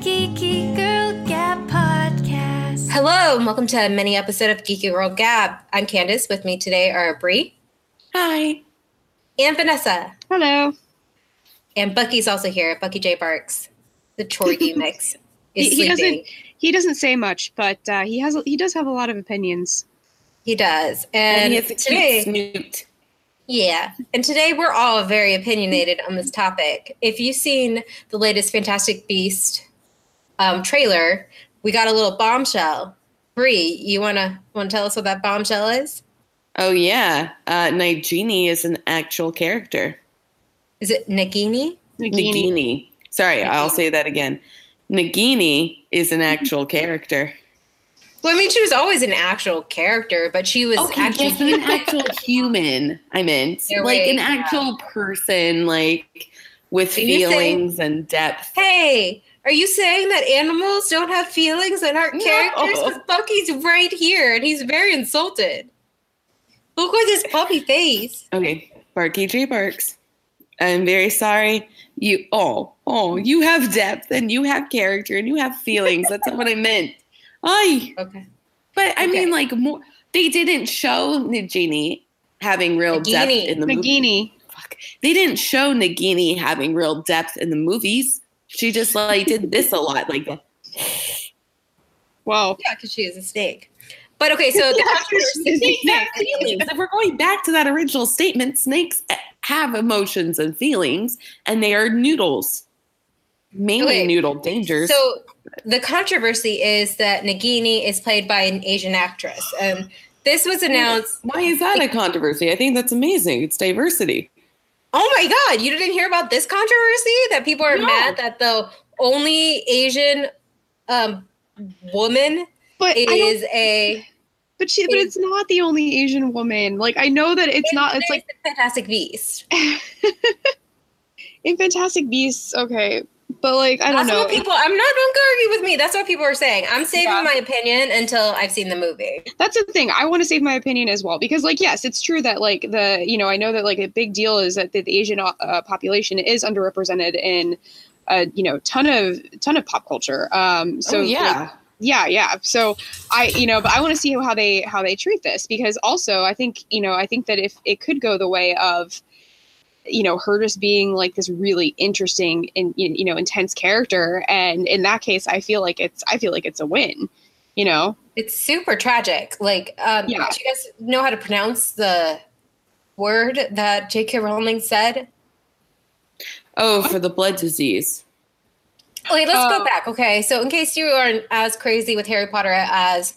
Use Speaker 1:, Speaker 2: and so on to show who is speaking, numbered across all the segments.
Speaker 1: Geeky Girl Gab podcast.
Speaker 2: Hello, and welcome to a mini episode of Geeky Girl Gab. I'm Candace. With me today are Bree
Speaker 3: Hi.
Speaker 2: and Vanessa.
Speaker 3: Hello.
Speaker 2: And Bucky's also here. Bucky J. Barks, the Chorgy mix, is
Speaker 3: He, he doesn't. He doesn't say much, but uh, he has. He does have a lot of opinions.
Speaker 2: He does.
Speaker 4: And
Speaker 2: And,
Speaker 4: he has a
Speaker 2: today,
Speaker 4: snoot.
Speaker 2: yeah. And today we're all very opinionated on this topic. If you've seen the latest Fantastic Beast um, trailer, we got a little bombshell. Bree, you wanna wanna tell us what that bombshell is?
Speaker 4: Oh yeah, uh, Nigini is an actual character.
Speaker 2: Is it Nagini?
Speaker 3: Nagini.
Speaker 4: Nagini. Sorry, I'll say that again. Nagini is an actual character.
Speaker 2: Well, I mean, she was always an actual character, but she was actually
Speaker 4: yes, an actual human. I meant
Speaker 2: You're
Speaker 4: like
Speaker 2: right,
Speaker 4: an
Speaker 2: yeah.
Speaker 4: actual person, like with
Speaker 2: Are you saying-
Speaker 4: feelings and depth.
Speaker 2: Hey, are you saying that animals don't have feelings and aren't characters? Because Bucky's right here and he's very insulted. Look at his puppy face.
Speaker 4: Okay, Barky J Barks. I'm very sorry. You oh oh you have depth and you have character and you have feelings. That's not what I meant. I
Speaker 2: Okay.
Speaker 4: but I
Speaker 2: Okay.
Speaker 4: mean like more. They didn't show Nagini having real depth in the movie.
Speaker 3: Nagini.
Speaker 4: Fuck. They didn't show Nagini having real depth in the movies. She just like did this a lot, like
Speaker 3: Wow.
Speaker 2: Yeah, because she is a snake. But okay, so the controversy.
Speaker 4: feelings. If we're going back to that original statement, snakes eh, have emotions and feelings, and they are noodles, mainly
Speaker 2: Okay.
Speaker 4: noodle dangers.
Speaker 2: So the controversy is that Nagini is played by an Asian actress. And this was announced.
Speaker 4: Why is that a controversy? I think that's amazing. It's diversity.
Speaker 2: Oh my God, you didn't hear about this controversy? That people are
Speaker 4: No.
Speaker 2: mad that the only Asian um, woman
Speaker 3: But
Speaker 2: is a.
Speaker 3: but she. But it's not the only Asian woman. Like I know that it's not. It's like
Speaker 2: Fantastic Beast.
Speaker 3: in Fantastic Beasts. Okay, but like I don't
Speaker 2: That's
Speaker 3: know.
Speaker 2: what people. I'm not. Don't argue with me. That's what people are saying. I'm saving
Speaker 3: Yeah.
Speaker 2: my opinion until I've seen the movie.
Speaker 3: That's the thing. I want to save my opinion as well because, like, yes, it's true that like the you know I know that like a big deal is that the, the Asian uh, population is underrepresented in a you know ton of ton of pop culture. Um, so
Speaker 4: oh
Speaker 3: like,
Speaker 4: yeah,
Speaker 3: yeah yeah so i you know but i want to see how they how they treat this because also i think you know i think that if it could go the way of you know her just being like this really interesting and you know intense character and in that case i feel like it's i feel like it's a win you know
Speaker 2: It's super tragic. Like, um,
Speaker 3: Yeah.
Speaker 2: do you guys know how to pronounce the word that J.K. Rowling said?
Speaker 4: oh for the blood disease.
Speaker 2: Wait, let's
Speaker 3: Oh.
Speaker 2: go back. Okay, so in case you aren't as crazy with Harry Potter as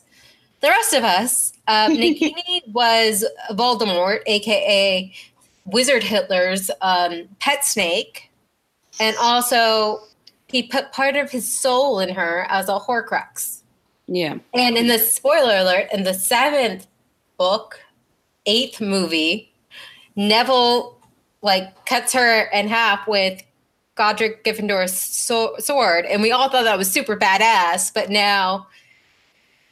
Speaker 2: the rest of us, um, Nagini was Voldemort, aka Wizard Hitler's um, pet snake, and also he put part of his soul in her as a Horcrux.
Speaker 4: Yeah,
Speaker 2: And in the spoiler alert, in the seventh book, eighth movie, Neville like cuts her in half with Godric Gryffindor's so- sword, and we all thought that was super badass. But now,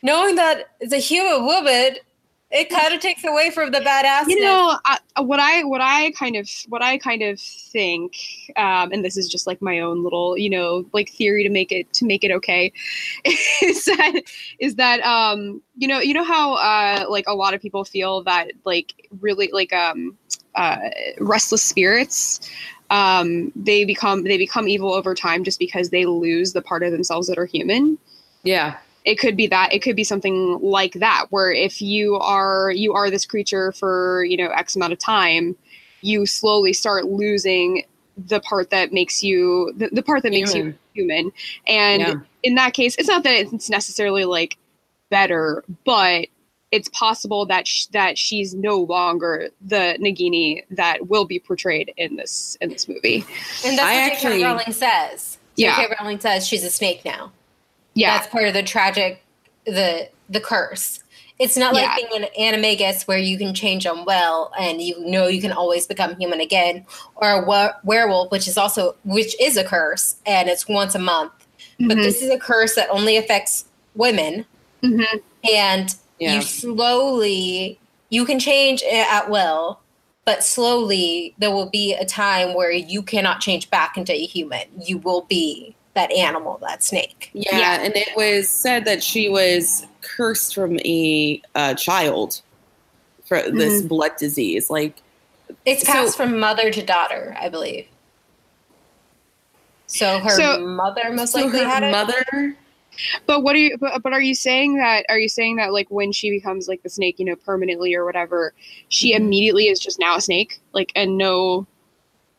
Speaker 2: knowing that it's a human woman, it kind of takes away from the badass.
Speaker 3: you know I, what i what i kind of what i kind of think um and this is just like my own little you know like theory to make it to make it okay is that is that um you know you know how uh like a lot of people feel that like really like um uh restless spirits um they become they become evil over time just because they lose the part of themselves that are human
Speaker 4: yeah,
Speaker 3: it could be that it could be something like that where if you are you are this creature for you know x amount of time you slowly start losing the part that makes you the, the part that makes you
Speaker 4: Human.
Speaker 3: human and
Speaker 4: Yeah.
Speaker 3: in that case it's not that it's necessarily like better but it's possible that sh- that she's no longer the Nagini that will be portrayed in this in this movie.
Speaker 2: and that's
Speaker 4: I
Speaker 2: what
Speaker 4: actually-
Speaker 2: J.K. Rowling says.
Speaker 3: Yeah.
Speaker 2: J.K. Rowling says she's a snake now.
Speaker 3: Yeah,
Speaker 2: that's part of the tragic the the curse it's not like
Speaker 3: Yeah.
Speaker 2: being an animagus where you can change them well and you know you can always become human again or a were- werewolf which is also which is a curse and it's once a month but
Speaker 3: Mhm.
Speaker 2: this is a curse that only affects women
Speaker 3: Mhm.
Speaker 2: and
Speaker 4: Yeah.
Speaker 2: you slowly you can change it at will but slowly there will be a time where you cannot change back into a human you will be that animal, that snake.
Speaker 4: Yeah,
Speaker 3: Yeah.
Speaker 4: and it was said that she was cursed from a uh, child for this blood disease. Like,
Speaker 2: It's
Speaker 4: So-
Speaker 2: passed from mother to daughter, I believe. So her
Speaker 3: So-
Speaker 2: mother most
Speaker 4: so
Speaker 2: likely
Speaker 4: her
Speaker 2: had it.
Speaker 4: mother.
Speaker 3: But what are you? But, but are you saying that? Are you saying that like when she becomes like the snake, you know, permanently or whatever, she
Speaker 2: Mm-hmm.
Speaker 3: immediately is just now a snake, like and no.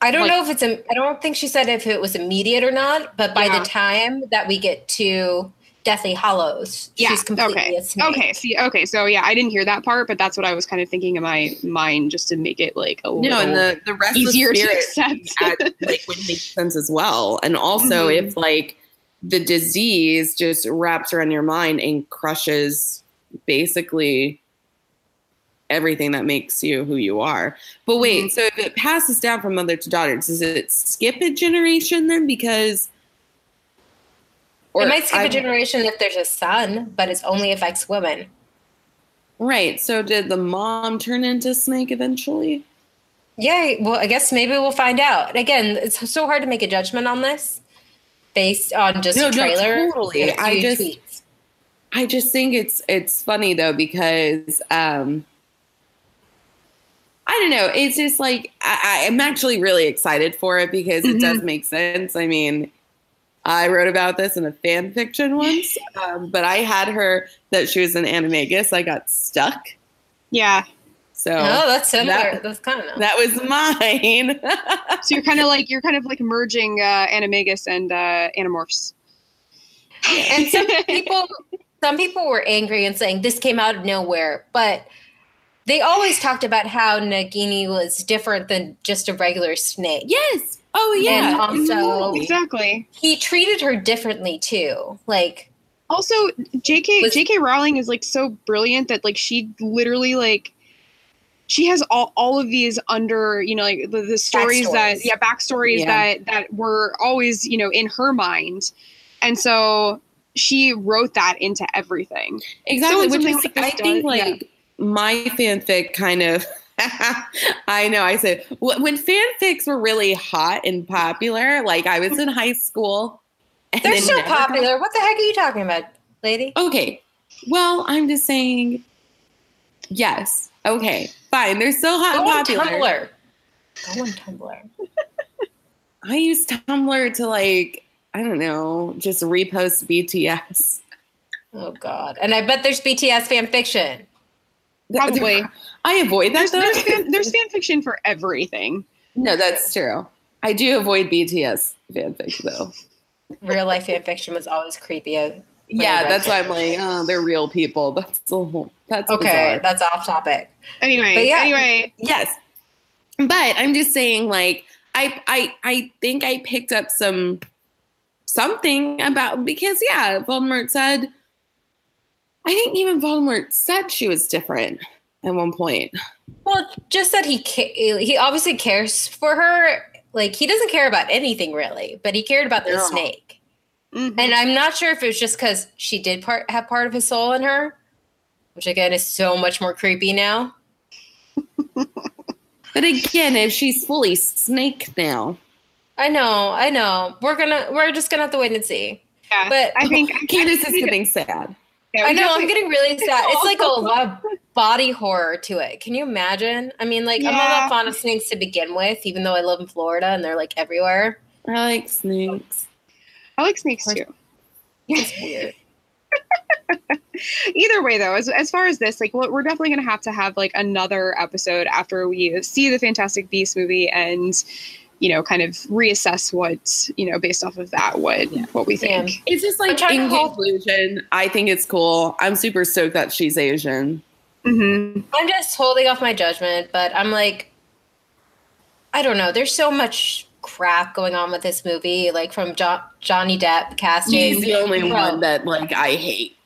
Speaker 2: I don't
Speaker 3: like-
Speaker 2: know if it's a. I don't think she said if it was immediate or not. But by
Speaker 3: Yeah.
Speaker 2: the time that we get to Deathly Hallows,
Speaker 3: Yeah.
Speaker 2: she's completely
Speaker 3: okay.
Speaker 2: a snake.
Speaker 3: Okay. See. Okay. So yeah, I didn't hear that part, but that's what I was kind of thinking in my mind, just to make it like a
Speaker 4: No,
Speaker 3: little
Speaker 4: and the the rest
Speaker 3: easier to accept.
Speaker 4: at, like would make sense as well. And also,
Speaker 3: Mhm.
Speaker 4: if like the disease just wraps around your mind and crushes basically everything that makes you who you are. But wait,
Speaker 3: Mhm.
Speaker 4: so if it passes down from mother to daughter, does it skip a generation then? Because
Speaker 2: it might skip
Speaker 4: a
Speaker 2: a generation if there's a son, but it only affects women.
Speaker 4: Right. So did the mom turn into snake eventually?
Speaker 2: Yeah, well, I guess maybe we'll find out. Again, it's so hard to make a judgment on this based on just
Speaker 4: No,
Speaker 2: a
Speaker 4: no,
Speaker 2: trailer.
Speaker 4: totally.
Speaker 2: and a
Speaker 4: I just-
Speaker 2: tweets.
Speaker 4: I just think it's it's funny though because um I don't know. It's just like I, I'm actually really excited for it because it does make sense. I mean, I wrote about this in a fan fiction once, um, but I had her that she was an animagus. I got stuck,
Speaker 3: yeah.
Speaker 4: so
Speaker 2: oh, that's similar.
Speaker 4: that-
Speaker 2: that's kind of
Speaker 4: that was mine.
Speaker 3: So you're kind of like you're kind of like merging uh, Animagus and uh, Animorphs.
Speaker 2: and some people some people were angry and saying this came out of nowhere but they always talked about how nagini was different than just a regular snake
Speaker 4: yes. Oh yeah.
Speaker 2: And also- mm-hmm.
Speaker 3: exactly.
Speaker 2: he treated her differently too like
Speaker 3: Also, J.K.
Speaker 2: Was-
Speaker 3: J.K. Rowling is like so brilliant that like she literally like she has all, all of these under you know like the, the stories that yeah backstories
Speaker 4: Yeah.
Speaker 3: that that were always you know in her mind, and so she wrote that into everything.
Speaker 4: Exactly.
Speaker 3: when
Speaker 4: which is,
Speaker 3: like this
Speaker 4: I think,
Speaker 3: does- yeah.
Speaker 4: My fanfic kind of. I know. I said when fanfics were really hot and popular, like I was in high school.
Speaker 2: they're so
Speaker 4: got-
Speaker 2: popular what the heck are you talking about lady
Speaker 4: Okay. Well, I'm just saying. Yes. Okay. Fine. They're so hot
Speaker 2: go
Speaker 4: and
Speaker 2: on
Speaker 4: popular.
Speaker 2: tumblr go on tumblr
Speaker 4: I use Tumblr to like I don't know, just repost BTS.
Speaker 2: oh god and i bet there's bts fan fiction
Speaker 3: Probably
Speaker 4: I avoid that
Speaker 3: there's there's, fan, there's fan fiction for everything.
Speaker 4: no, that's true. I do avoid BTS fanfic though.
Speaker 2: real life fan fiction was always creepy Uh,
Speaker 4: Yeah, that's why. I'm like, oh, they're real people. That's a whole, that's
Speaker 2: okay
Speaker 4: bizarre.
Speaker 2: that's off topic
Speaker 3: Anyway,
Speaker 2: But yeah.
Speaker 3: anyway,
Speaker 4: yes, but I'm just saying, like, I I I think I picked up some something about because yeah, Voldemort said. I think even Voldemort said she was different at one point.
Speaker 2: Well, just that he ca- he obviously cares for her. Like he doesn't care about anything really, but he cared about the
Speaker 4: No.
Speaker 2: snake.
Speaker 3: mhm.
Speaker 2: And I'm not sure if it was just because she did part have part of his soul in her, which again is so much more creepy now.
Speaker 4: But again, if she's fully snake now,
Speaker 2: I know, I know. We're gonna we're just gonna have to wait and see.
Speaker 3: yeah,
Speaker 2: but-
Speaker 3: I think
Speaker 4: Candace is getting sad.
Speaker 3: Yeah,
Speaker 2: I know I'm getting really sad. It's like a lot of body horror to it. Can you imagine? I mean, like I'm not
Speaker 3: Yeah.
Speaker 2: that fond of snakes to begin with, even though I live in Florida and they're like everywhere.
Speaker 4: I like snakes.
Speaker 3: I like snakes too.
Speaker 2: It's weird.
Speaker 3: Either way, though, as, as far as this, like, we're we're definitely going to have to have like another episode after we see the Fantastic Beast movie and, you know, kind of reassess what you know based off of that what
Speaker 4: Yeah.
Speaker 3: what we think.
Speaker 2: Yeah.
Speaker 4: It's just
Speaker 2: I'm
Speaker 4: like
Speaker 2: trying
Speaker 4: in
Speaker 2: to hold-
Speaker 4: conclusion, I think it's cool. I'm super stoked that she's Asian.
Speaker 3: hmm
Speaker 2: I'm just holding off my judgment, but I'm like, I don't know. There's so much crap going on with this movie, like from jo- Johnny Depp casting.
Speaker 4: He's the only
Speaker 2: Bro.
Speaker 4: one that like I hate.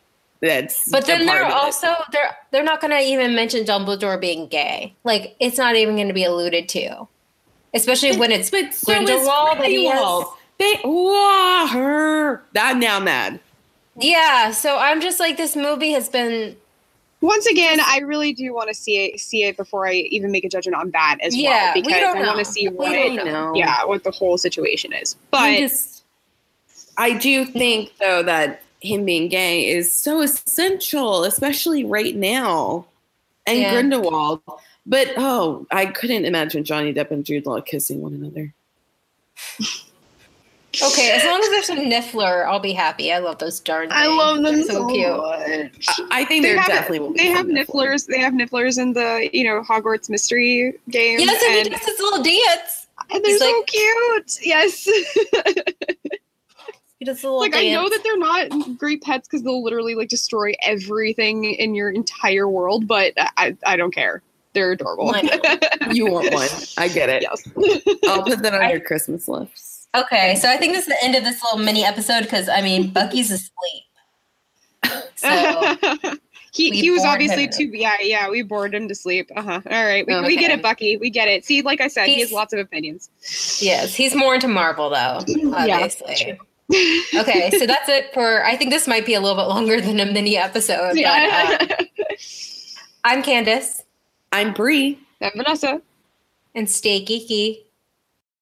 Speaker 4: That's
Speaker 2: But then
Speaker 4: part
Speaker 2: they're
Speaker 4: of it.
Speaker 2: also they're they're not going to even mention Dumbledore being gay. Like it's not even going to be alluded to, especially when it's
Speaker 4: but so is
Speaker 2: Grindelwald that he has.
Speaker 4: Grindelwald. They wow her that now mad.
Speaker 2: Yeah, so I'm just like this movie has been
Speaker 3: Once again, I really do want to see it see it before I even make a judgment on that as
Speaker 2: Yeah,
Speaker 3: well
Speaker 2: we
Speaker 3: because
Speaker 2: don't
Speaker 3: I want to see
Speaker 2: We
Speaker 3: what
Speaker 2: don't
Speaker 4: know.
Speaker 3: yeah what the whole situation is. But
Speaker 4: just I do think though that him being gay is so essential, especially right now. And
Speaker 2: Yeah.
Speaker 4: Grindelwald. But oh, I couldn't imagine Johnny Depp and Jude Law kissing one another.
Speaker 2: Okay, as long as there's some Niffler, I'll be happy. I love those darn things.
Speaker 3: I love them
Speaker 2: They're
Speaker 3: so,
Speaker 2: cute.
Speaker 3: much.
Speaker 4: I, I think
Speaker 3: They
Speaker 4: there
Speaker 3: have-
Speaker 4: definitely will be
Speaker 3: They have
Speaker 4: some
Speaker 3: nifflers. They have nifflers in the you know Hogwarts mystery game.
Speaker 2: Yes, and,
Speaker 3: and,
Speaker 2: he does his little dance.
Speaker 3: and they're
Speaker 2: he's
Speaker 3: so
Speaker 2: like-
Speaker 3: cute. Yes.
Speaker 2: He does a little
Speaker 3: like
Speaker 2: dance.
Speaker 3: I know that they're not great pets because they'll literally like destroy everything in your entire world, but I I don't care. They're adorable.
Speaker 2: I know.
Speaker 4: You want one. I get it.
Speaker 3: yes.
Speaker 4: I'll put that on
Speaker 2: I-
Speaker 4: your Christmas list.
Speaker 2: Okay, so I think this is the end of this little mini episode because I mean Bucky's asleep. So
Speaker 3: he he was obviously
Speaker 2: him.
Speaker 3: too yeah yeah we bored him to sleep. Uh huh. All right, we, we get it, Bucky. We get it. See, like I said, he has lots of opinions.
Speaker 2: yes, he's more into Marvel though, obviously. okay, so that's it for. I think this might be a little bit longer than a mini episode. But, uh,
Speaker 3: yeah.
Speaker 2: I'm Candace
Speaker 4: I'm Bree.
Speaker 3: and Vanessa.
Speaker 2: and stay geeky.